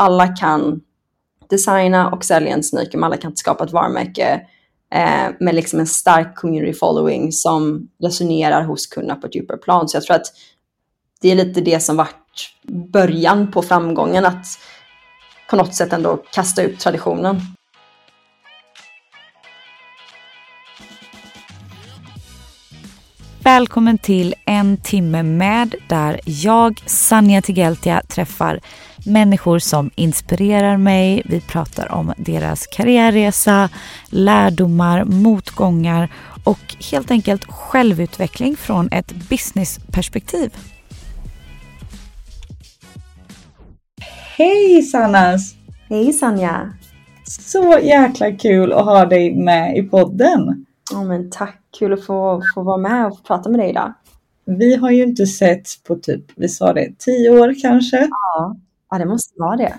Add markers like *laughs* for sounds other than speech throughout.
Alla kan designa och sälja en sneaker, men alla kan inte skapa ett varumärke eh, med liksom en stark community following som resonerar hos kunderna på ett djupare plan. Så jag tror att det är lite det som varit början på framgången, att på något sätt ändå kasta ut traditionen. Välkommen till en timme med där jag, Sanja Tigeltia, träffar människor som inspirerar mig. Vi pratar om deras karriärresa, lärdomar, motgångar och helt enkelt självutveckling från ett businessperspektiv. Hej Sannas! Hej Sanja! Så jäkla kul att ha dig med i podden. Ja, men tack, kul att få, få vara med och prata med dig idag. Vi har ju inte sett på typ, vi sa det, tio år kanske? Ja, ja det måste vara det.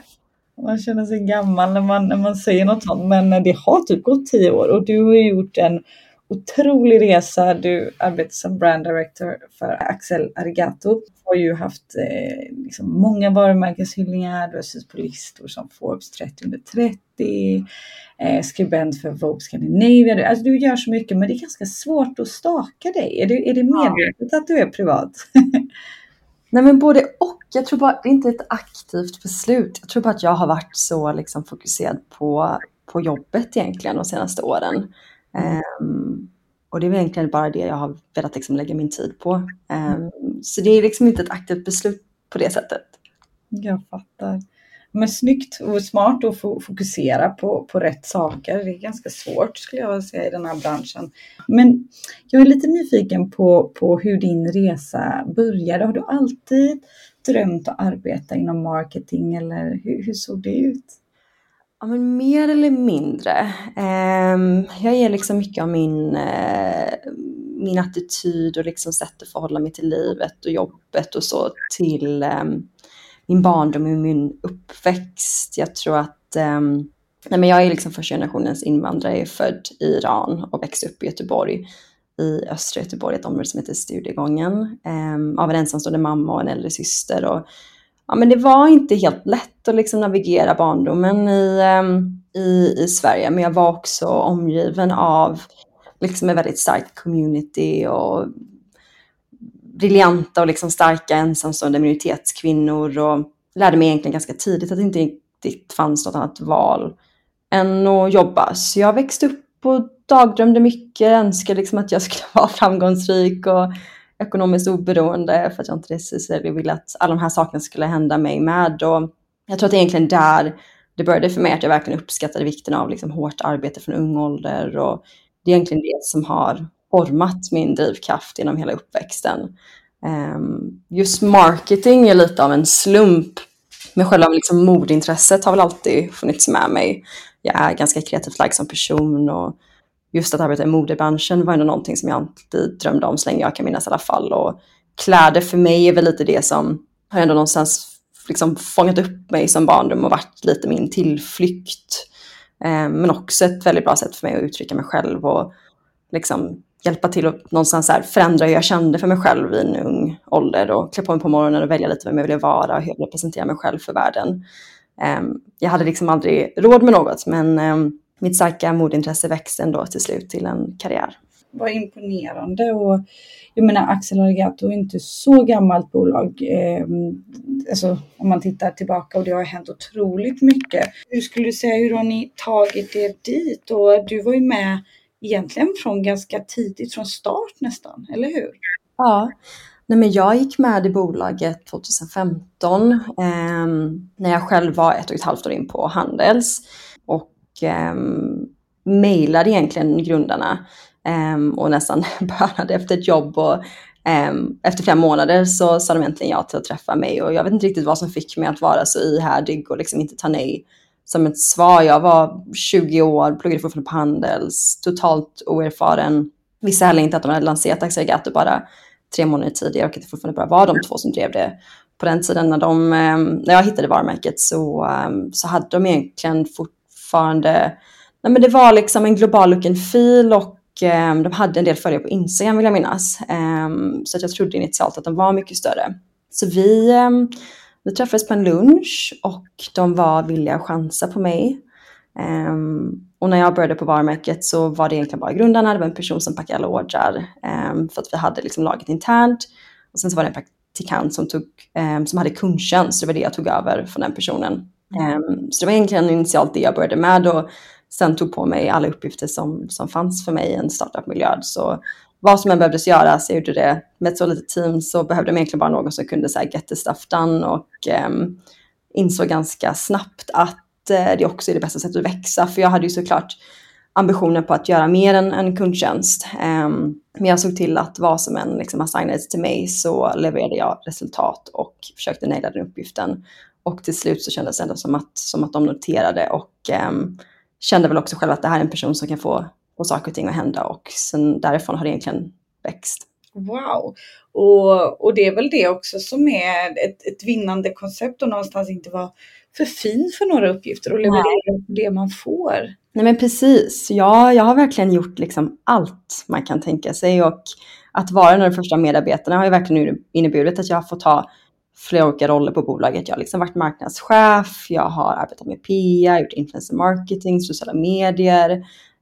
Man känner sig gammal när man, när man säger något sånt, men det har typ gått tio år och du har gjort en otrolig resa. Du arbetar som brand director för Axel Arigato. Du har ju haft eh, liksom många varumärkeshyllningar. Du har suttit på listor som Forbes 30 under 30, eh, skribent för Vogue Scandinavia. Alltså du gör så mycket, men det är ganska svårt att staka dig. Är det, är det medvetet ja. att du är privat? *laughs* Nej men både och. Jag tror bara, det är inte ett aktivt beslut. Jag tror bara att jag har varit så liksom fokuserad på, på jobbet egentligen de senaste åren. Um, och det är egentligen bara det jag har velat liksom lägga min tid på. Um, så det är liksom inte ett aktivt beslut på det sättet. Jag fattar. Men snyggt och smart att fokusera på, på rätt saker. Det är ganska svårt skulle jag säga i den här branschen. Men jag är lite nyfiken på, på hur din resa började. Har du alltid drömt att arbeta inom marketing eller hur, hur såg det ut? Ja, men mer eller mindre. Ehm, jag ger liksom mycket av min, eh, min attityd och liksom sätt att förhålla mig till livet och jobbet och så till ehm, min barndom och min uppväxt. Jag tror att um, nej, men jag är liksom första generationens invandrare, jag är född i Iran och växte upp i Göteborg i östra Göteborg, ett område som heter Studiegången, ehm, av en ensamstående mamma och en äldre syster. Och, ja, men det var inte helt lätt att liksom navigera barndomen i, um, i, i Sverige, men jag var också omgiven av liksom en väldigt stark community och briljanta och liksom starka ensamstående minoritetskvinnor och lärde mig egentligen ganska tidigt att det inte riktigt fanns något annat val än att jobba. Så jag växte upp och dagdrömde mycket, önskade liksom att jag skulle *laughs* vara framgångsrik och ekonomiskt oberoende för att jag inte precis ville att alla de här sakerna skulle hända mig med. Och jag tror att det är egentligen där det började för mig, att jag verkligen uppskattade vikten av liksom hårt arbete från ung ålder. Och det är egentligen det som har format min drivkraft genom hela uppväxten. Ehm, just marketing är lite av en slump, men själva liksom modintresset har väl alltid funnits med mig. Jag är ganska kreativt lagd som person och just att arbeta i modebranschen var ändå någonting som jag alltid drömde om så länge jag kan minnas i alla fall. Och kläder för mig är väl lite det som har ändå någonstans liksom fångat upp mig som barndom och varit lite min tillflykt. Ehm, men också ett väldigt bra sätt för mig att uttrycka mig själv och liksom hjälpa till att någonstans här förändra hur jag kände för mig själv i en ung ålder och klä på mig på morgonen och välja lite vem jag ville vara och hur jag ville presentera mig själv för världen. Ehm, jag hade liksom aldrig råd med något men ehm, mitt starka modintresse växte ändå till slut till en karriär. Vad imponerande och jag menar Axel Arigato är inte så gammalt bolag. Ehm, alltså om man tittar tillbaka och det har hänt otroligt mycket. Hur skulle du säga, hur har ni tagit er dit? Och du var ju med egentligen från ganska tidigt, från start nästan, eller hur? Ja, Nej, men jag gick med i bolaget 2015 eh, när jag själv var ett och ett halvt år in på Handels. Och eh, mejlade egentligen grundarna eh, och nästan *laughs* bönade efter ett jobb och ehm, efter flera månader så sa de äntligen ja till att träffa mig och jag vet inte riktigt vad som fick mig att vara så ihärdig och liksom inte ta nej som ett svar. Jag var 20 år, pluggade fortfarande på Handels, totalt oerfaren. Visste heller inte att de hade lanserat Axeligato bara tre månader tidigare och att det fortfarande bara var de två som drev det. På den tiden när, de, ehm, när jag hittade varumärket så, ehm, så hade de egentligen fortfarande, nej men det var liksom en global look and feel och ehm, de hade en del följare på Instagram vill jag minnas. Så att jag trodde initialt att de var mycket större. Så vi, vi träffades på en lunch och de var villiga att chansa på mig. Um, och när jag började på varumärket så var det egentligen bara grundarna, det var en person som packade alla ordrar um, för att vi hade liksom laget internt. Och sen så var det en praktikant som, tog, um, som hade kundtjänst, det var det jag tog över från den personen. så det var egentligen initialt det jag började med och sen tog på mig alla uppgifter som, som fanns för mig i en startup-miljö. Så vad som än behövdes göras, jag gjorde det med ett så litet team så behövde man egentligen bara någon som kunde så get the stuff done och um, insåg ganska snabbt att uh, det också är det bästa sättet att växa. För jag hade ju såklart ambitioner på att göra mer än en kundtjänst. Um, men jag såg till att vad som än liksom assignades till mig så levererade jag resultat och försökte naila den uppgiften. Och till slut så kändes det ändå som att, som att de noterade och um, kände väl också själv att det här är en person som kan få få saker och ting att hända och sen därifrån har det egentligen växt. Wow! Och, och det är väl det också som är ett, ett vinnande koncept och någonstans inte vara för fin för några uppgifter och leverera det man får. Nej men precis. Ja, jag har verkligen gjort liksom allt man kan tänka sig och att vara en av de första medarbetarna har ju verkligen inneburit att jag har fått ha flera olika roller på bolaget. Jag har liksom varit marknadschef, jag har arbetat med PR, gjort influencer marketing, sociala medier.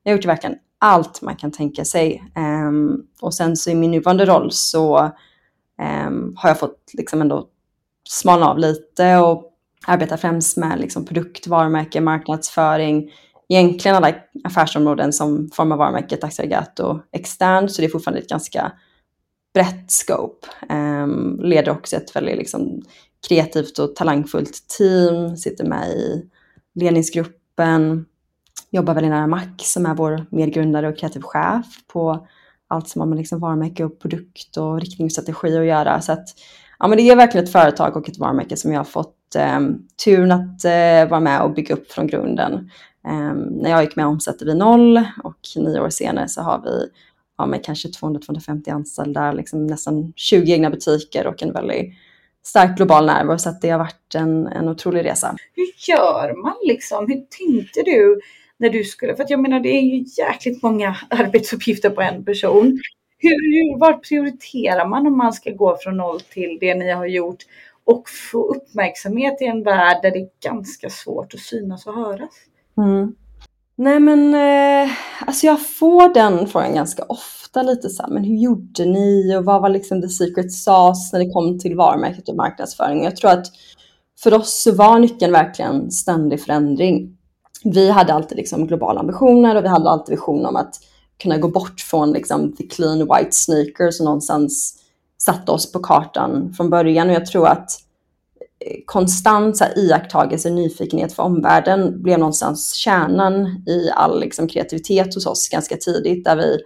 Jag har gjort verkligen allt man kan tänka sig. Um, och sen så i min nuvarande roll så um, har jag fått liksom ändå smalna av lite och arbeta främst med liksom produkt, varumärke, marknadsföring, egentligen alla affärsområden som formar varumärket Axeligato externt, så det är fortfarande ett ganska brett scope. Um, leder också ett väldigt liksom, kreativt och talangfullt team, sitter med i ledningsgruppen, jobbar väldigt nära Mac som är vår medgrundare och kreativ chef på allt som har med liksom varumärke och produkt och riktningsstrategi att göra. Så att, ja, men det är verkligen ett företag och ett varumärke som jag har fått eh, turen att eh, vara med och bygga upp från grunden. Eh, när jag gick med omsatte vi noll och nio år senare så har vi ja, med kanske 200-250 anställda, liksom nästan 20 egna butiker och en väldigt stark global närvaro. Så att det har varit en, en otrolig resa. Hur gör man liksom? Hur tänkte du när du skulle, för att jag menar det är ju jäkligt många *laughs* arbetsuppgifter på en person. Hur, hur, var prioriterar man om man ska gå från noll till det ni har gjort och få uppmärksamhet i en värld där det är ganska svårt att synas och höras? Mm. Nej men eh, alltså jag får den frågan ganska ofta lite så här, men hur gjorde ni och vad var liksom the secret sauce när det kom till varumärket och marknadsföring? Jag tror att för oss så var nyckeln verkligen ständig förändring vi hade alltid liksom globala ambitioner och vi hade alltid vision om att kunna gå bort från liksom the clean white sneakers och någonstans satte oss på kartan från början. Och jag tror att eh, konstant så här, iakttagelse och nyfikenhet för omvärlden blev någonstans kärnan i all liksom, kreativitet hos oss ganska tidigt, där vi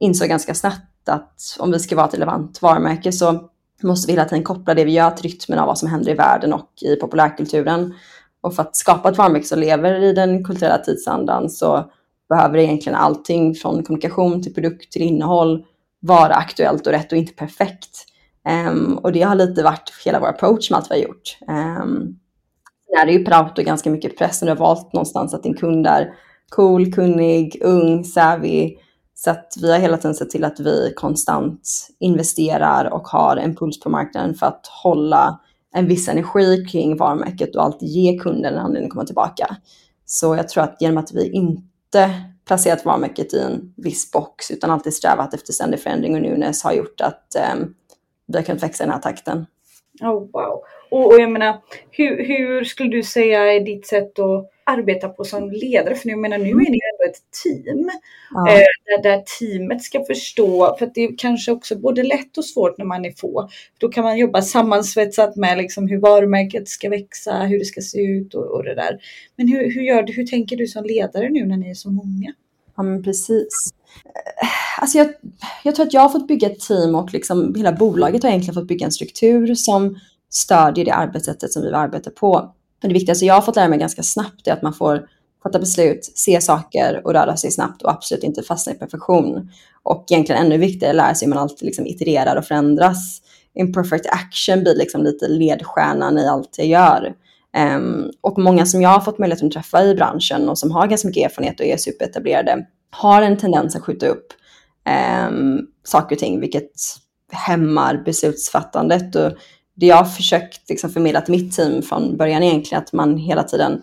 insåg ganska snabbt att om vi ska vara ett relevant varumärke så måste vi hela tiden koppla det vi gör till rytmen av vad som händer i världen och i populärkulturen. Och för att skapa ett varumärke som lever i den kulturella tidsandan så behöver egentligen allting från kommunikation till produkt till innehåll vara aktuellt och rätt och inte perfekt. Um, och det har lite varit hela vår approach med allt vi har gjort. Um, det är ju per och ganska mycket press när du har valt någonstans att din kund är cool, kunnig, ung, savvy. Så att vi har hela tiden sett till att vi konstant investerar och har en puls på marknaden för att hålla en viss energi kring varumärket och alltid ge kunden en anledning att komma tillbaka. Så jag tror att genom att vi inte placerat varumärket i en viss box utan alltid strävat efter ständig förändring och newness har gjort att um, vi har kunnat växa i den här takten. Oh, wow. Och, och jag menar, hur, hur skulle du säga är ditt sätt att arbeta på som ledare? För jag menar, nu är ni ett team. Ja. Eh, där, där, teamet ska förstå, för det är kanske också både lätt och svårt när man är få. Då kan man jobba sammansvetsat med liksom hur varumärket ska växa, hur det ska se ut och, och det där. Men hur, hur, gör du, hur tänker du som ledare nu när ni är så många? Ja, men precis. Alltså jag, jag tror att jag har fått bygga ett team och liksom hela bolaget har egentligen fått bygga en struktur som stödjer det arbetssättet som vi arbetar på. Men det viktigaste jag har fått lära mig ganska snabbt är att man får fatta beslut, se saker och röra sig snabbt och absolut inte fastna i perfektion. Och egentligen ännu viktigare lära sig hur man alltid liksom itererar och förändras. Imperfect action blir liksom lite ledstjärnan i allt jag gör. Um, och många som jag har fått möjlighet att träffa i branschen och som har ganska mycket erfarenhet och är superetablerade har en tendens att skjuta upp um, saker och ting, vilket hämmar beslutsfattandet. Och det jag har försökt liksom förmedla till mitt team från början är egentligen att man hela tiden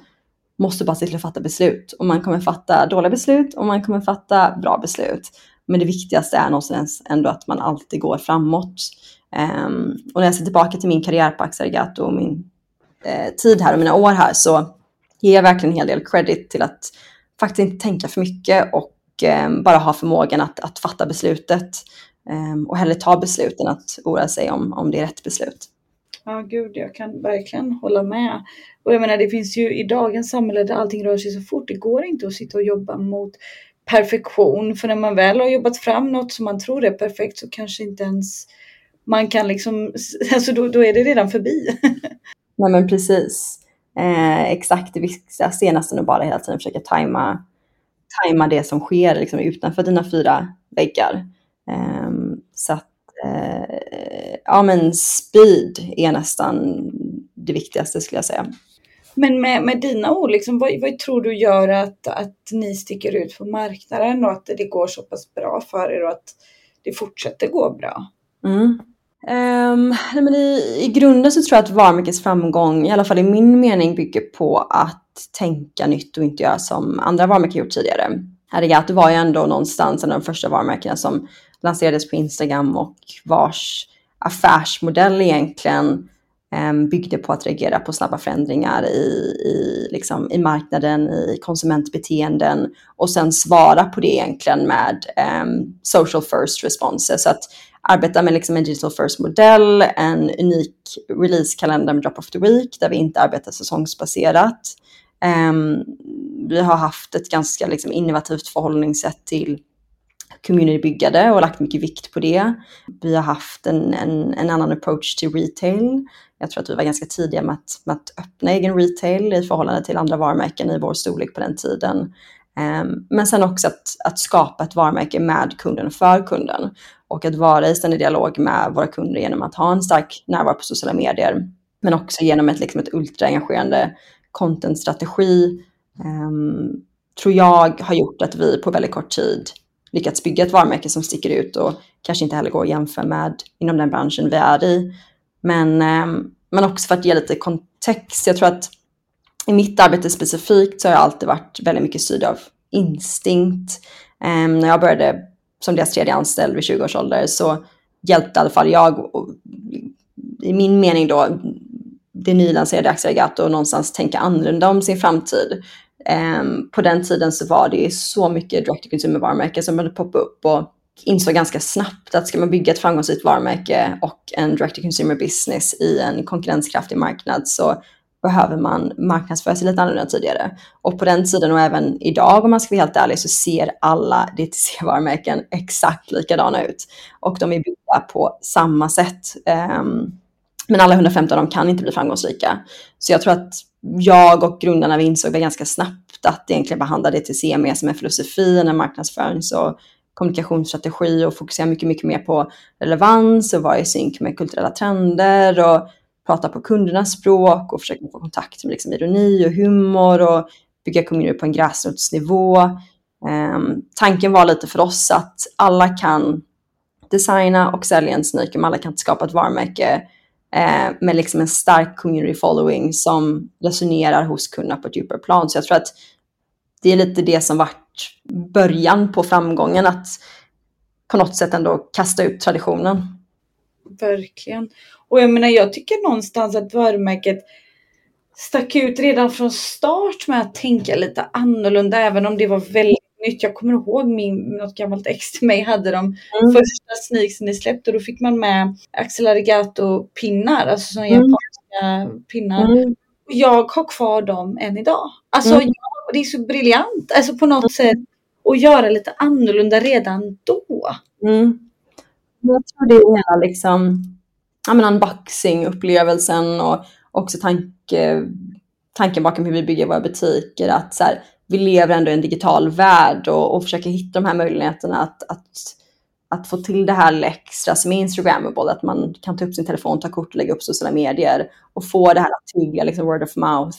måste bara se till att fatta beslut. Och man kommer fatta dåliga beslut och man kommer fatta bra beslut. Men det viktigaste är någonstans ändå att man alltid går framåt. Um, och när jag ser tillbaka till min karriär på Axarigato och min eh, tid här och mina år här så ger jag verkligen en hel del credit till att faktiskt inte tänka för mycket och eh, bara ha förmågan att, att fatta beslutet. Eh, och hellre ta besluten att oroa sig om, om det är rätt beslut. Ja, gud, jag kan verkligen hålla med. Och jag menar, det finns ju i dagens samhälle där allting rör sig så fort. Det går inte att sitta och jobba mot perfektion. För när man väl har jobbat fram något som man tror är perfekt så kanske inte ens man kan liksom, *laughs* alltså då, då är det redan förbi. *laughs* Nej men precis. Eh, exakt det viktigaste är nästan att bara hela tiden försöka tajma, tajma det som sker liksom, utanför dina fyra väggar. Eh, så att eh, ja men speed är nästan det viktigaste skulle jag säga. Men med, med dina ord, liksom, vad, vad tror du gör att, att ni sticker ut på marknaden och att det går så pass bra för er och att det fortsätter gå bra? Mm. Um, nej men i, I grunden så tror jag att varumärkets framgång, i alla fall i min mening, bygger på att tänka nytt och inte göra som andra varumärken gjort tidigare. Arigato var ju ändå någonstans en av de första varumärkena som lanserades på Instagram och vars affärsmodell egentligen ehm, byggde på att reagera på snabba förändringar i, i, liksom, i marknaden, i konsumentbeteenden och sen svara på det egentligen med um, social first responses. Så att arbeta med liksom en digital first modell, en unik releasekalender med drop of the week där vi inte arbetar säsongsbaserat. Um, vi har haft ett ganska liksom, innovativt förhållningssätt till communitybyggande och lagt mycket vikt på det. Vi har haft en, en, en, annan approach till retail. Jag tror att vi var ganska tidiga med att, med att öppna egen retail i förhållande till andra varumärken i vår storlek på den tiden. Um, men sen också att, att skapa ett varumärke med kunden och för kunden och att vara i ständig dialog med våra kunder genom att ha en stark närvaro på sociala medier. Men också genom ett, liksom ett ultraengagerande contentstrategi um, tror jag har gjort att vi på väldigt kort tid lyckats bygga ett varumärke som sticker ut och kanske inte heller går att jämföra med inom den branschen vi är i. Men, ehm, men också för att ge lite kontext. Jag tror att i mitt arbete specifikt så har jag alltid varit väldigt mycket styrd av instinkt. Ehm, när jag började som deras tredje anställd vid 20 års ålder så hjälpte i alla fall jag, och, i min mening då, det nylanserade Axel och någonstans tänka annorlunda om sin framtid. Um, på den tiden så var det så mycket direct to consumer varumärken som började poppa upp och insåg ganska snabbt att ska man bygga ett framgångsrikt varumärke och en direct to consumer business i en konkurrenskraftig marknad så behöver man marknadsföra sig lite annorlunda tidigare. Och på den tiden och även idag om man ska vara helt ärlig så ser alla DTC-varumärken *laughs* exakt likadana ut. Och de är byggda på samma sätt. Um, men alla 150 av dem kan inte bli framgångsrika. Så jag tror att jag och grundarna vi insåg ganska snabbt att egentligen behandla DTC mer som en filosofi än en marknadsförings och kommunikationsstrategi och fokusera mycket, mycket mer på relevans och vara i synk med kulturella trender och prata på kundernas språk och försöka få kontakt med liksom ironi och humor och bygga kommuner på en gräsrotsnivå. Um, ehm, tanken var lite för oss att alla kan designa och sälja en sneaker, men alla kan inte skapa ett varumärke eh, med liksom en stark community following som resonerar hos kunderna på ett djupare plan. Så jag tror att det är lite det som varit början på framgången, att på något sätt ändå kasta ut traditionen. Verkligen. Och jag menar, jag tycker någonstans att varumärket stack ut redan från start med att tänka lite annorlunda, även om det var väldigt nytt. Jag kommer ihåg min, något gammalt ex till mig hade de mm. första sneaksen ni släppte och då fick man med Axel Arigato pinnar, alltså sådana mm. japanska pinnar. Mm. Jag har kvar dem än idag. Alltså, mm. jag, det är så briljant, alltså på något sätt och göra lite annorlunda redan då. Mm. Jag tror det är hela liksom, ja, men unboxing-upplevelsen och också tanke, tanken bakom hur vi bygger våra butiker. Att så här, vi lever ändå i en digital värld och, och försöker hitta de här möjligheterna att, att, att få till det här extra som är instagrammable. Att man kan ta upp sin telefon, ta kort och lägga upp sociala medier och få det här tydliga liksom word of mouth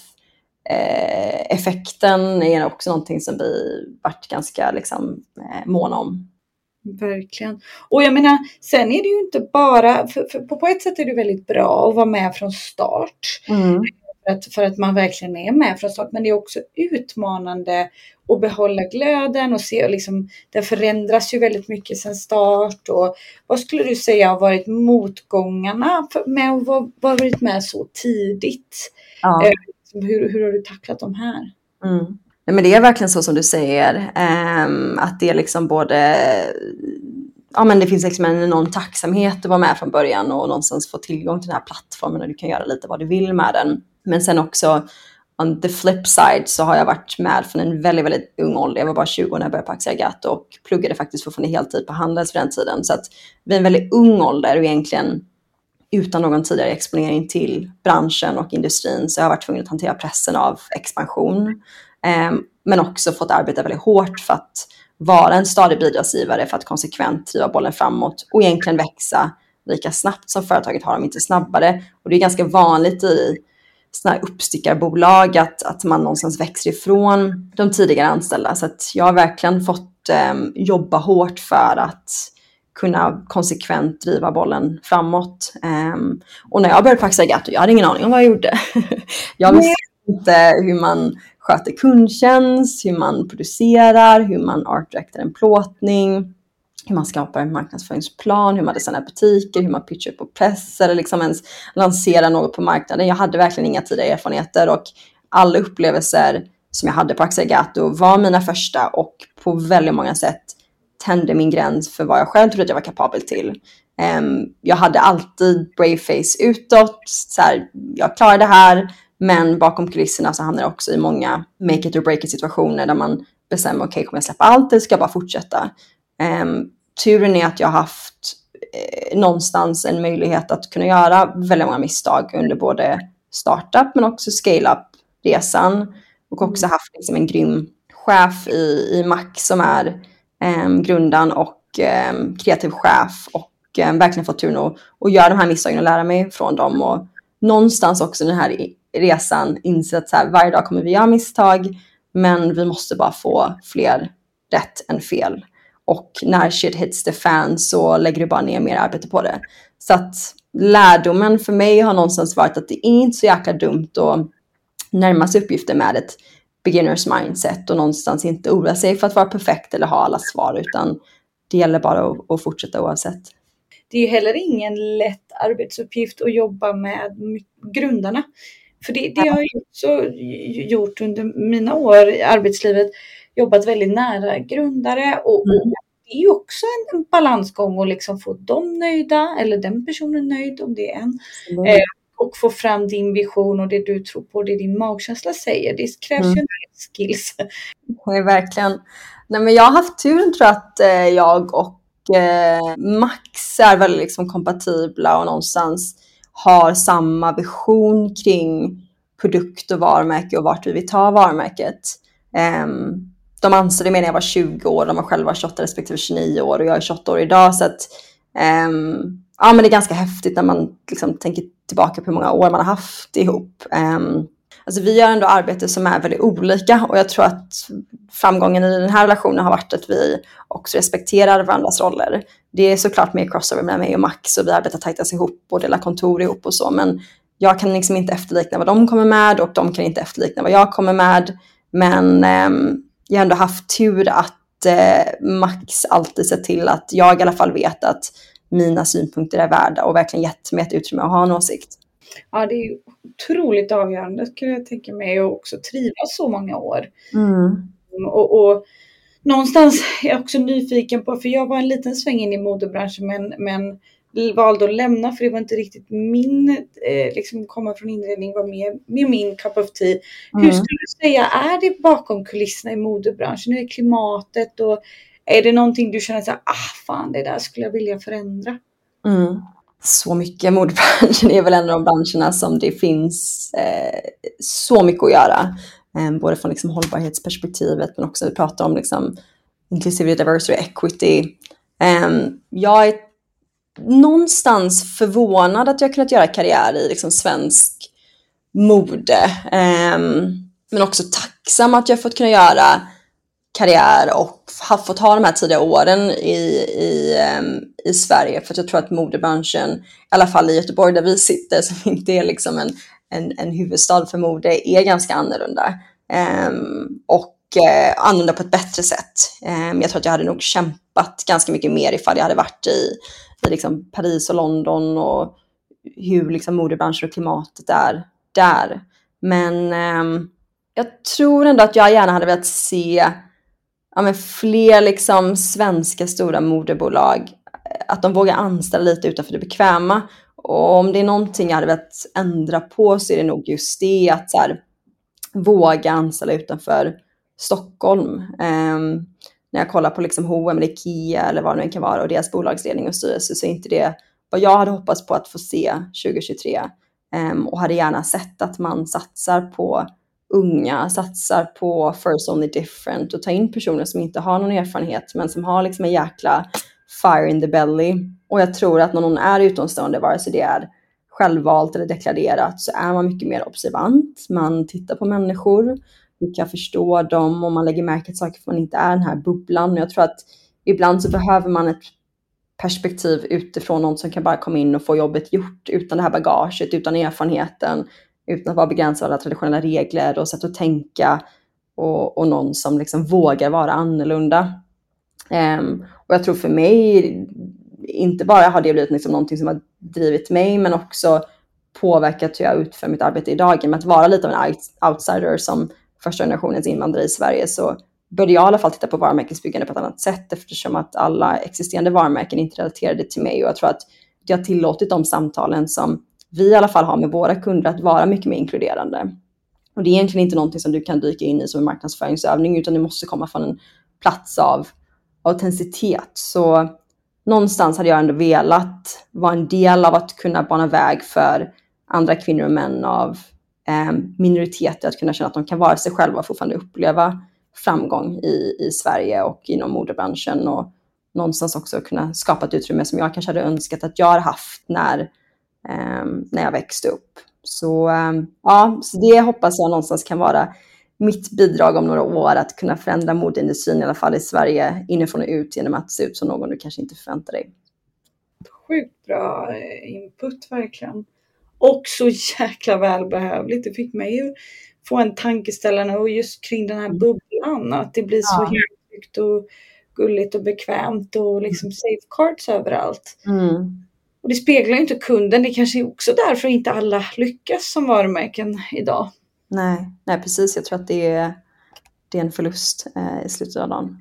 eh, effekten är också någonting som vi varit ganska liksom, eh, måna om. Verkligen. Och jag menar, sen är det ju inte bara, för, för på, ett sätt är det väldigt bra att vara med från start. Mm. För, att, för att man verkligen är med från start. Men det är också utmanande att behålla glöden och se, liksom, det förändras ju väldigt mycket sen start. Och vad skulle du säga har varit motgångarna med att ha varit med så tidigt? Ja. Eh, hur, hur har du tacklat de här? Mm. Nej, men det är verkligen så som du säger, um, att det är liksom både, ja men det finns liksom en enorm tacksamhet att vara med från början och någonstans få tillgång till den här plattformen och du kan göra lite vad du vill med den. Men sen också on the flip side så har jag varit med från en väldigt, väldigt ung ålder. Jag var bara 20 när jag började på Axiagato och pluggade faktiskt fortfarande heltid på Handels för den tiden. Så att vid en väldigt ung ålder och egentligen utan någon tidigare exponering till branschen och industrin så jag har varit tvungen att hantera pressen av expansion. Ehm, men också fått arbeta väldigt hårt för att vara en stadig bidragsgivare för att konsekvent driva bollen framåt och egentligen växa lika snabbt som företaget har, om inte snabbare. Och det är ganska vanligt i sådana här uppstickarbolag att, att man någonstans växer ifrån de tidigare anställda. Så att jag har verkligen fått eh, jobba hårt för att kunna konsekvent driva bollen framåt. Um, och när jag började på Axagato, jag hade ingen aning om vad jag gjorde. *laughs* jag visste inte hur man sköter kundtjänst, hur man producerar, hur man artdirectar en plåtning, hur man skapar en marknadsföringsplan, hur man designar butiker, hur man pitchar på press eller liksom ens lanserar något på marknaden. Jag hade verkligen inga tidigare erfarenheter och alla upplevelser som jag hade på Axiagato var mina första och på väldigt många sätt tände min gräns för vad jag själv trodde att jag var kapabel till. Ehm, jag hade alltid brave face utåt, så här, jag klarar det här, men bakom kulisserna så hamnar jag också i många make it or break it situationer där man bestämmer, okej, okay, kommer jag släppa allt eller ska jag bara fortsätta? Um, turen är att jag har haft eh, någonstans en möjlighet att kunna göra väldigt många misstag under både startup men också scale-up-resan och också haft liksom, en grym chef i, i Max som är eh, grundaren och eh, kreativ chef och eh, verkligen fått turen att, att göra de här misstagen och lära mig från dem. Och någonstans också den här resan inse att så här, varje dag kommer vi göra misstag, men vi måste bara få fler rätt än fel. Och när shit hits the fan så lägger du bara ner mer arbete på det. Så att lärdomen för mig har någonstans varit att det är inte så jäkla dumt att närma sig uppgifter med ett beginners mindset och någonstans inte oroa sig för att vara perfekt eller ha alla svar utan det gäller bara att, att fortsätta oavsett. Det är heller ingen lätt arbetsuppgift att jobba med grundarna. För det, det har jag också gjort under mina år i arbetslivet. Jobbat väldigt nära grundare och, mm. och det är ju också en, en balansgång att liksom få dem nöjda eller den personen nöjd om det är en. Mm. Eh, och få fram din vision och det du tror på, det din magkänsla säger. Det krävs mm. ju en del skills. Ja, verkligen. Nej, men jag har haft turen tror jag att eh, jag och eh, Max är väldigt liksom kompatibla och någonstans har samma vision kring produkt och varumärke och vart vi vill ta varumärket. Um, de anställde mig när jag var 20 år, de var själva 28 respektive 29 år och jag är 28 år idag. Så att, um, ja, men det är ganska häftigt när man liksom tänker tillbaka på hur många år man har haft ihop. Um, alltså vi gör ändå arbete som är väldigt olika och jag tror att framgången i den här relationen har varit att vi också respekterar varandras roller. Det är såklart mer crossover mellan mig och Max och vi arbetar tajtast ihop och delar kontor ihop och så men jag kan liksom inte efterlikna vad de kommer med och de kan inte efterlikna vad jag kommer med. Men um, jag har ändå haft tur att uh, Max alltid sett till att jag i alla fall vet att mina synpunkter är värda och verkligen gett mig ett utrymme att ha en åsikt. Ja, det är otroligt avgörande skulle jag tänka mig och också trivas så många år. Mm. Och, och, någonstans är jag också nyfiken på, för jag var en liten sväng in i modebranschen men, men valde att lämna för det var inte riktigt min, eh, liksom komma från inredning var mer, mer min cup of tea. Mm. Hur skulle du säga är det bakom kulisserna i modebranschen? Hur är klimatet och är det någonting du känner så här, ah fan det där skulle jag vilja förändra? Mm. Så mycket, modebranschen är väl en av de branscherna som det finns eh, så mycket att göra. Eh, både från liksom hållbarhetsperspektivet men också vi pratar om liksom inclusivity, diversity, equity. Eh, jag är någonstans förvånad att jag kunnat göra karriär i liksom svensk mode. Um, men också tacksam att jag fått kunna göra karriär och har fått ha de här tidiga åren i, i, um, i Sverige. För att jag tror att modebranschen, i alla fall i Göteborg där vi sitter, som inte är liksom en, en, en huvudstad för mode, är ganska annorlunda. Um, och uh, annorlunda på ett bättre sätt. Um, jag tror att jag hade nog kämpat ganska mycket mer ifall jag hade varit i i liksom Paris och London och hur liksom modebranschen och klimatet är där. Men eh, jag tror ändå att jag gärna hade velat se ja, men fler liksom svenska stora modebolag, att de vågar anställa lite utanför det bekväma. Och om det är någonting jag hade velat ändra på så är det nog just det, att så här, våga anställa utanför Stockholm. Um, när jag kollar på liksom H&M eller Ikea eller vad det nu kan vara och deras bolagsledning och styrelse så är inte det vad jag hade hoppats på att få se 2023 um, ehm, och hade gärna sett att man satsar på unga, satsar på first only different och ta in personer som inte har någon erfarenhet men som har liksom en jäkla fire in the belly. Och jag tror att när någon är utomstående, vare sig det är självvalt eller deklarerat, så är man mycket mer observant. Man tittar på människor, kan förstå dem och man lägger märke till saker för man inte är den här bubblan. Och jag tror att ibland så behöver man ett perspektiv utifrån någon som kan bara komma in och få jobbet gjort utan det här bagaget, utan erfarenheten, utan att vara begränsad av alla traditionella regler och sätt att tänka och, och någon som liksom vågar vara annorlunda. Um, och jag tror för mig, inte bara har det blivit liksom någonting som har drivit mig, men också påverkat hur jag utför mitt arbete idag. genom att vara lite av en outsider som första generationens invandrare i Sverige så började jag i alla fall titta på varumärkesbyggande på ett annat sätt eftersom att alla existerande varumärken inte relaterade till mig och jag tror att det har tillåtit de samtalen som vi i alla fall har med våra kunder att vara mycket mer inkluderande. Och det är egentligen inte någonting som du kan dyka in i som en marknadsföringsövning utan det måste komma från en plats av autenticitet. Så någonstans hade jag ändå velat vara en del av att kunna bana väg för andra kvinnor och män av Ehm, minoriteter att kunna känna att de kan vara sig själva och fortfarande uppleva framgång i, i Sverige och inom modebranschen och någonstans också kunna skapa ett utrymme som jag kanske hade önskat att jag hade haft när, eh, när jag växte upp. Så eh, ja, så det hoppas jag någonstans kan vara mitt bidrag om några år att kunna förändra modeindustrin i alla fall i Sverige inifrån och ut genom att se ut som någon du kanske inte förväntar dig. Sjukt bra eh, input verkligen. Och så jäkla välbehövligt. Det fick mig att få en tankeställare och just kring den här mm. bubblan. Att det blir så ja. tryggt och gulligt och bekvämt och liksom safecards överallt. Mm. Och det speglar ju inte kunden. Det kanske är också därför inte alla lyckas som varumärken idag. Nej, nej precis. Jag tror att det är, det är en förlust eh, i slutet av dagen.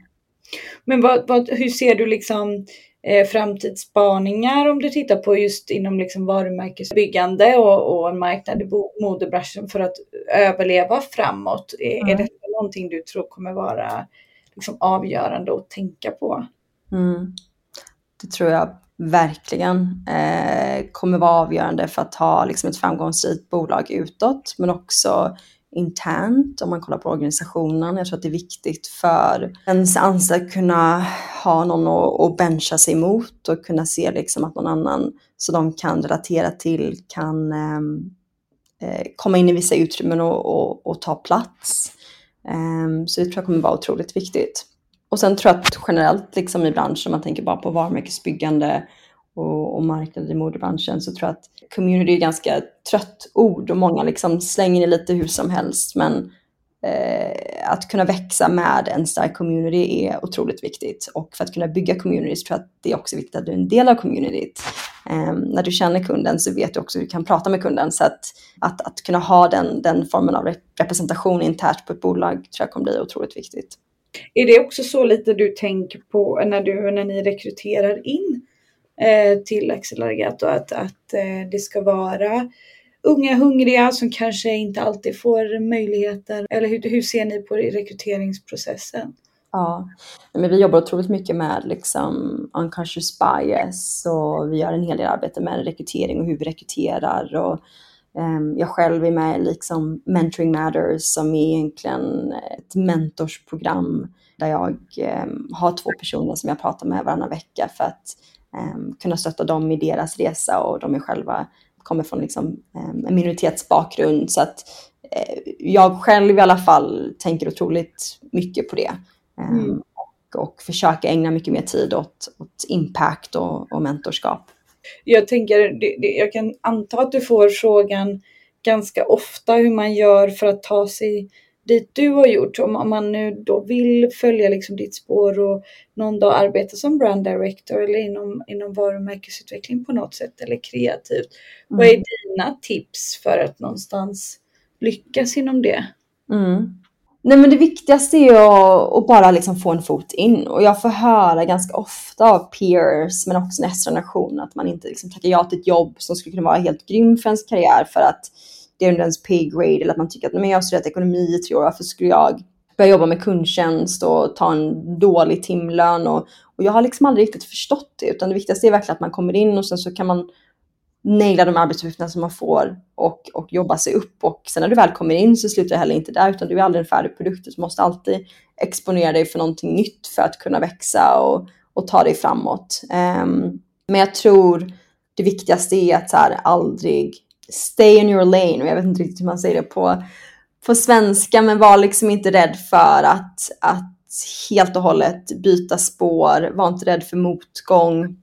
Men vad, vad, hur ser du liksom eh, framtidsspaningar om du tittar på just inom liksom varumärkesbyggande och, och en marknad i modebranschen för att överleva framåt? Är, mm. är det någonting du tror kommer vara liksom avgörande att tänka på? Mm. Det tror jag verkligen eh, kommer vara avgörande för att ha liksom, ett framgångsrikt bolag utåt, men också internt om man kollar på organisationen. Jag tror att det är viktigt för ens anställd att kunna ha någon att, bencha sig mot och kunna se liksom att någon annan som de kan relatera till kan ehm, eh, komma in i vissa utrymmen och, och, och ta plats. Eh, så det tror jag kommer vara otroligt viktigt. Och sen tror jag att generellt liksom i branschen, om man tänker bara på varumärkesbyggande och, och marknad i modebranschen så tror jag att community är ett ganska trött ord och många liksom slänger det lite hur som helst. Men eh, att kunna växa med en stark community är otroligt viktigt. Och för att kunna bygga communities tror jag att det är också viktigt att du är en del av communityt. Eh, när du känner kunden så vet du också hur du kan prata med kunden. Så att, att, att kunna ha den, den formen av representation internt på ett bolag tror jag kommer bli otroligt viktigt. Är det också så lite du tänker på när, du, när ni rekryterar in eh, Eh, till Accelerato att, att eh, det ska vara unga hungriga som kanske inte alltid får möjligheter? Eller hur, hur ser ni på rekryteringsprocessen? Ja, men vi jobbar otroligt mycket med liksom unconscious bias och vi gör en hel del arbete med rekrytering och hur vi rekryterar. Och, um, jag själv är med i liksom Mentoring Matters som är egentligen ett mentorsprogram där jag um, har två personer som jag pratar med varannan vecka för att kunna stötta dem i deras resa och de är själva kommer från liksom, en minoritetsbakgrund. Så att eh, jag själv i alla fall tänker otroligt mycket på det. Mm. Ehm, och, och försöka ägna mycket mer tid åt, åt impact och, och mentorskap. Jag tänker, det, det, jag kan anta att du får frågan ganska ofta hur man gör för att ta sig dit du har gjort. Om, man nu då vill följa liksom ditt spår och någon dag arbeta som brand director eller inom, inom varumärkesutveckling på något sätt eller kreativt. Mm. Vad är dina tips för att någonstans lyckas inom det? Mm. Nej men det viktigaste är att, att bara liksom få en fot in och jag får höra ganska ofta av peers men också nästa generation att man inte liksom tackar ja till ett jobb som skulle kunna vara helt grym för ens karriär för att det är under ens pay grade eller att man tycker att men jag har studerat ekonomi i tre år, varför skulle jag börja jobba med kundtjänst och ta en dålig timlön och, och jag har liksom aldrig riktigt förstått det utan det viktigaste är verkligen att man kommer in och sen så kan man naila de arbetsuppgifterna som man får och, och jobba sig upp. Och sen när du väl kommer in så slutar det heller inte där, utan du är aldrig en färdig produkt. Du måste alltid exponera dig för någonting nytt för att kunna växa och, och ta dig framåt. Um, men jag tror det viktigaste är att så här, aldrig stay in your lane. Och jag vet inte riktigt hur man säger det på, på svenska, men var liksom inte rädd för att, att helt och hållet byta spår. Var inte rädd för motgång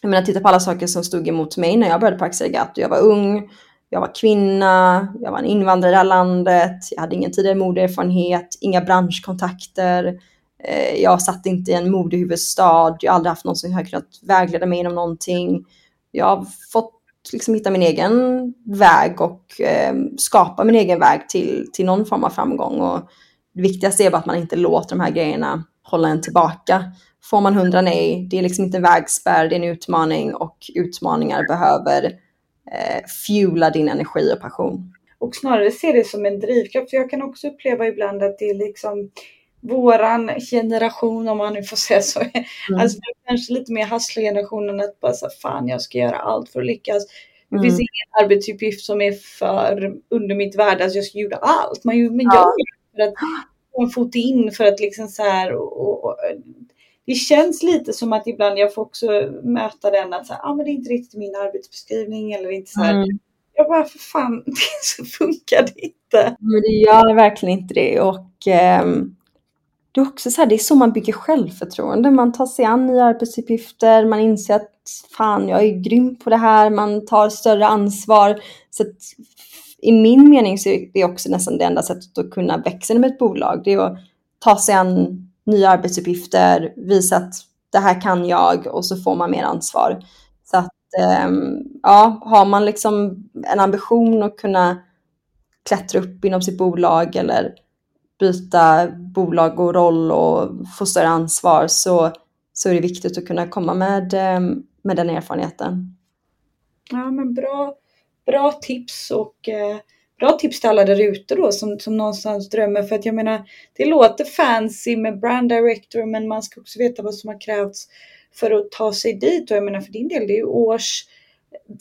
jag menar, titta på alla saker som stod emot mig när jag började på Axelgato. Jag var ung, jag var kvinna, jag var en invandrare i det här landet, jag hade ingen tidigare modeerfarenhet, inga branschkontakter. Eh, jag satt inte i en modehuvudstad, jag har aldrig haft någon som har kunnat vägleda mig inom någonting. Jag har fått liksom hitta min egen väg och eh, skapa min egen väg till, till någon form av framgång. Och det viktigaste är bara att man inte låter de här grejerna hålla en tillbaka. Får man hundra nej, det är liksom inte en vägspärr, det är en utmaning och utmaningar behöver eh, fuela din energi och passion. Och snarare se det som en drivkraft. För jag kan också uppleva ibland att det är liksom våran generation, om man nu får säga så. Mm. Alltså kanske lite mer hustler-generationen att bara så fan jag ska göra allt för att lyckas. Det mm. finns ingen arbetsuppgift som är för under mitt värde att jag ska göra allt. Man, gör ja. det för att få en fot in för att liksom så här och, och, det känns lite som att ibland jag får också möta den att så här, ah, men det är inte riktigt min arbetsbeskrivning eller inte så här. Mm. Jag bara, för fan, *laughs* så funkar det inte. Men det gör verkligen inte det och eh, det är också så här, det är så man bygger självförtroende. Man tar sig an nya arbetsuppgifter, man inser att fan, jag är grym på det här, man tar större ansvar. Så att, i min mening så är det också nästan det enda sättet att kunna växa med ett bolag. Det är att ta sig an nya arbetsuppgifter, visa att det här kan jag och så får man mer ansvar. Så att ehm, ja, har man liksom en ambition att kunna klättra upp inom sitt bolag eller byta bolag och roll och få större ansvar så, så är det viktigt att kunna komma med, eh, med den erfarenheten. Ja, men bra, bra tips och eh, bra tips till alla där ute då som, som någonstans drömmer. För att jag menar, det låter fancy med brand director, men man ska också veta vad som har krävts för att ta sig dit. Och jag menar för din del, det är ju års,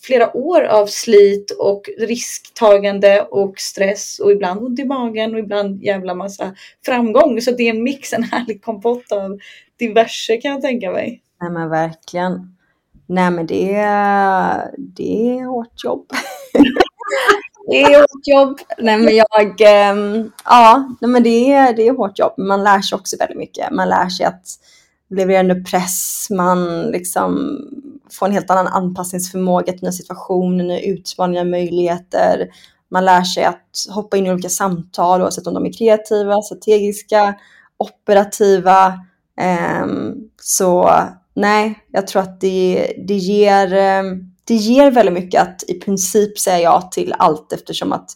flera år av slit och risktagande och stress och ibland ont i magen och ibland jävla massa framgång. Så det är en mix, en härlig kompott av diverse kan jag tänka mig. Nej men verkligen. Nej men det är, det är hårt jobb. *laughs* Det är hårt jobb. Nej men jag, ähm, ja, nej, men det är, det är hårt jobb. Man lär sig också väldigt mycket. Man lär sig att leverera under press. Man liksom får en helt annan anpassningsförmåga till nya situationer, nya utmaningar, möjligheter. Man lär sig att hoppa in i olika samtal oavsett om de är kreativa, strategiska, operativa. Ehm, så nej, jag tror att det, det ger ehm, det ger väldigt mycket att i princip säga ja till allt eftersom att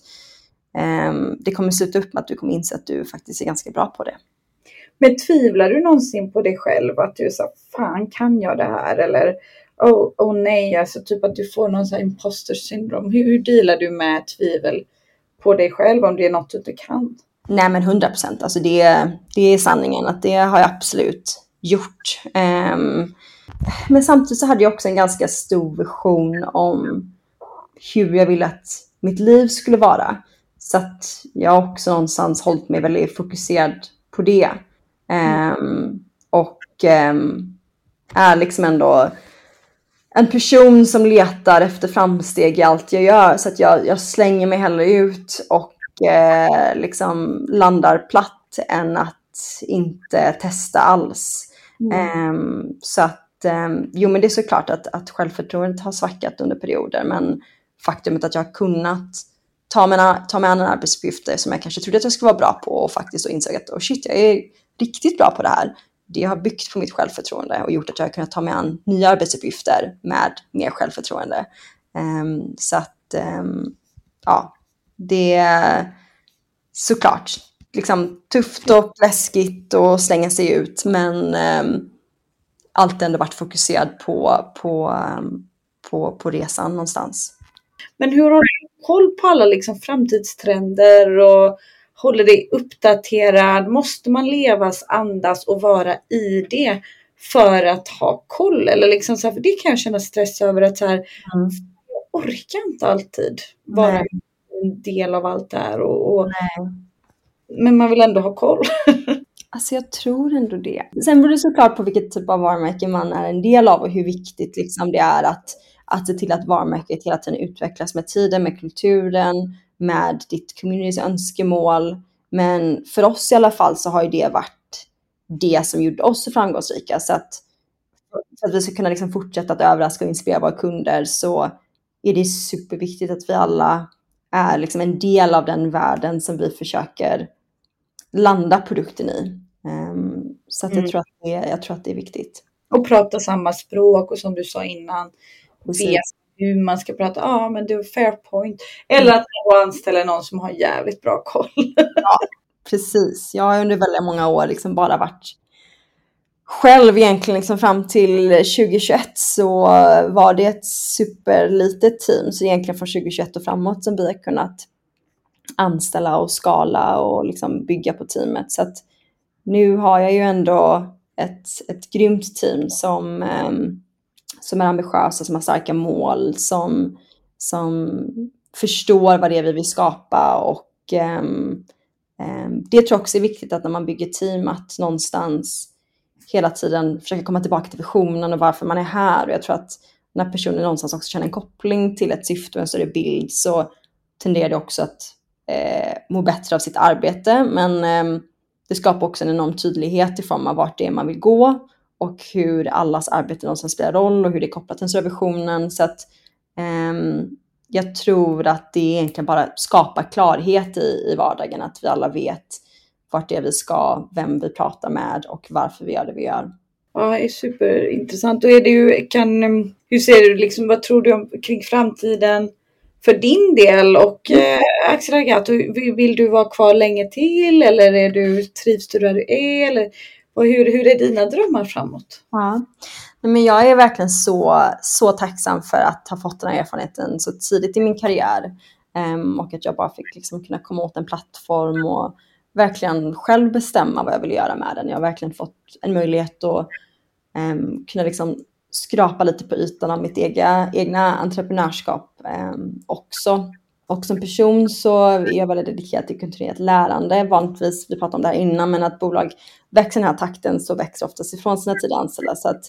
um, det kommer sluta upp med att du kommer inse att du faktiskt är ganska bra på det. Men tvivlar du någonsin på dig själv att du sa fan kan jag det här eller oh, oh nej, alltså typ att du får någon sån här imposter syndrom. Hur, hur dealar du med tvivel på dig själv om det är något du inte kan? Nej men 100 procent, alltså det, det är sanningen att det har jag absolut gjort. Um, men samtidigt så hade jag också en ganska stor vision om hur jag ville att mitt liv skulle vara. Så att jag har också någonstans hållit mig väldigt fokuserad på det. Um, och um, är liksom ändå en person som letar efter framsteg i allt jag gör. Så att jag, jag slänger mig hellre ut och eh, liksom landar platt än att inte testa alls. Mm. Um, så att, um, jo men det är såklart att, att självförtroendet har svackat under perioder, men faktumet att jag har kunnat ta, mina, ta mig an en arbetsuppgifter som jag kanske trodde att jag skulle vara bra på och faktiskt insåg att oh shit, jag är riktigt bra på det här. Det har byggt på mitt självförtroende och gjort att jag har kunnat ta mig an nya arbetsuppgifter med mer självförtroende. Um, så att, um, ja, det är såklart liksom tufft och läskigt och slänga sig ut, men ehm, um, alltid ändå varit fokuserad på, på, um, på, på resan någonstans. Men hur har du koll på alla liksom framtidstrender och håller dig uppdaterad? Måste man levas, andas och vara i det för att ha koll? Eller liksom så här, för det kan jag känna stress över att så här, mm. jag orkar inte alltid vara Nej. en del av allt det här. Och, och men man vill ändå ha koll. *laughs* Alltså jag tror ändå det. Sen beror det såklart på vilket typ av varumärke man är en del av och hur viktigt liksom det är att, att se till att varumärket hela tiden utvecklas med tiden, med kulturen, med ditt communitys önskemål. Men för oss i alla fall så har ju det varit det som gjorde oss så framgångsrika. Så att för att vi ska kunna liksom fortsätta att överraska och inspirera våra kunder så är det superviktigt att vi alla är liksom en del av den världen som vi försöker landa produkten i. Um, så att mm. jag, tror att det, jag tror att det är viktigt. Och prata samma språk och som du sa innan, vet hur man ska prata. Ja, ah, men det är fair point. Eller mm. att man anställer någon som har jävligt bra koll. ja, precis. Jag har under väldigt många år liksom bara varit själv egentligen liksom fram till 2021 så var det ett superlitet team. Så egentligen från 2021 och framåt som vi har kunnat anställa och skala och liksom bygga på teamet. Så nu har jag ju ändå ett, ett grymt team som, um, som är ambitiösa, som har starka mål, som, som förstår vad det är vi vill skapa och um, um, det tror jag också är viktigt att när man bygger team att någonstans hela tiden försöka komma tillbaka till visionen och varför man är här. Och jag tror att när personen någonstans också känner en koppling till ett syfte och en större bild så tenderar det också att eh, må bättre av sitt arbete. Men eh, det skapar också en enorm tydlighet i form av vart det är man vill gå och hur allas arbete någonstans spelar roll och hur det är kopplat till den större visionen. Så att eh, jag tror att det egentligen bara skapar klarhet i, i vardagen, att vi alla vet vart det är vi ska, vem vi pratar med och varför vi gör det vi gör. Ja, det är superintressant. Då är det ju, kan, hur ser du, liksom, vad tror du om, kring framtiden för din del och eh, Axel Agato, vill du vara kvar länge till eller är du, trivs du där du är? Eller, och hur, hur är dina drömmar framåt? Ja. Men jag är verkligen så, så tacksam för att ha fått den här erfarenheten så tidigt i min karriär. Um, och att jag bara fick liksom kunna komma åt en plattform och verkligen själv bestämma vad jag vill göra med den. Jag har verkligen fått en möjlighet att um, kunna liksom skrapa lite på ytan av mitt ega, egna entreprenörskap um, också. Och som person så är jag väldigt dedikerad till kontinuerligt lärande. Vanligtvis, vi pratade om det här innan, men att bolag växer i den här takten så växer oftast ifrån sina tidigare anställda. Så att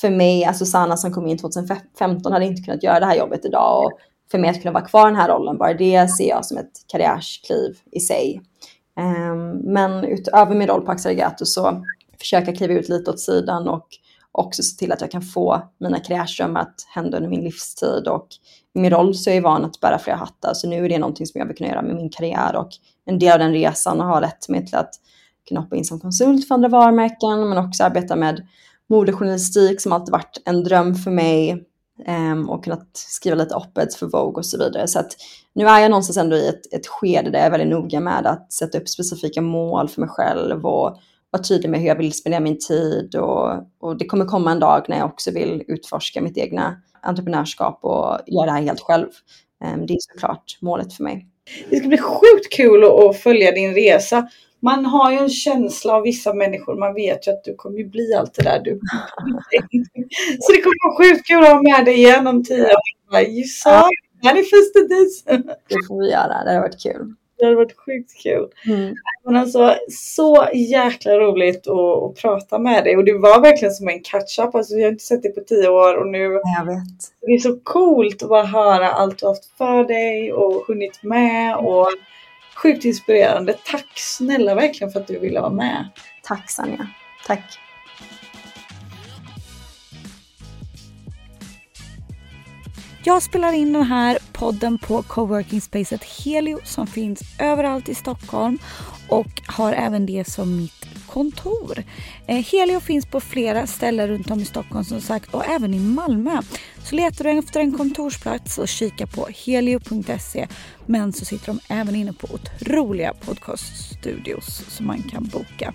för mig, alltså Sanna som kom in 2015 hade inte kunnat göra det här jobbet idag. Och för mig att kunna vara kvar i den här rollen, bara det ser jag som ett karriärskliv i sig. Ehm, men utöver min roll på Axel så försöker jag kliva ut lite åt sidan och också se till att jag kan få mina karriärströmmar att hända under min livstid. Och i min roll så är jag van att bära flera hattar, så nu är det någonting som jag vill kunna göra med min karriär. Och en del av den resan har lett mig till att kunna hoppa in som konsult för andra varumärken, men också arbeta med modejournalistik som alltid varit en dröm för mig. Um, och kunnat skriva lite op-eds för Vogue och så vidare. Så att nu är jag någonstans ändå i ett, ett skede där jag är väldigt noga med att sätta upp specifika mål för mig själv och vara tydlig med hur jag vill spendera min tid och, och det kommer komma en dag när jag också vill utforska mitt egna entreprenörskap och göra det här helt själv. Ehm, det är såklart målet för mig. Det ska bli sjukt kul att följa din resa. Man har ju en känsla av vissa människor, man vet ju att du kommer ju bli allt det där du *laughs* Så det kommer vara sjukt kul att ha med dig igen om tio år. You saw, manifested this. Det får vi göra, det har varit kul. Det hade varit sjukt kul. Mm. Men alltså, så jäkla roligt att, att prata med dig och det var verkligen som en catch-up. Alltså, vi har inte sett dig på tio år och nu Jag vet. det är så coolt att bara höra allt du har haft för dig och hunnit med och sjukt inspirerande. Tack snälla verkligen för att du ville vara med. Tack Sanja. Tack. Jag spelar in den här podden på coworking spacet Helio som finns överallt i Stockholm och har även det som mitt kontor. Eh, helio finns på flera ställen runt om i Stockholm som sagt och även i Malmö. Så letar du efter en kontorsplats och kika på helio.se. Men så sitter de även inne på otroliga podcaststudios som man kan boka.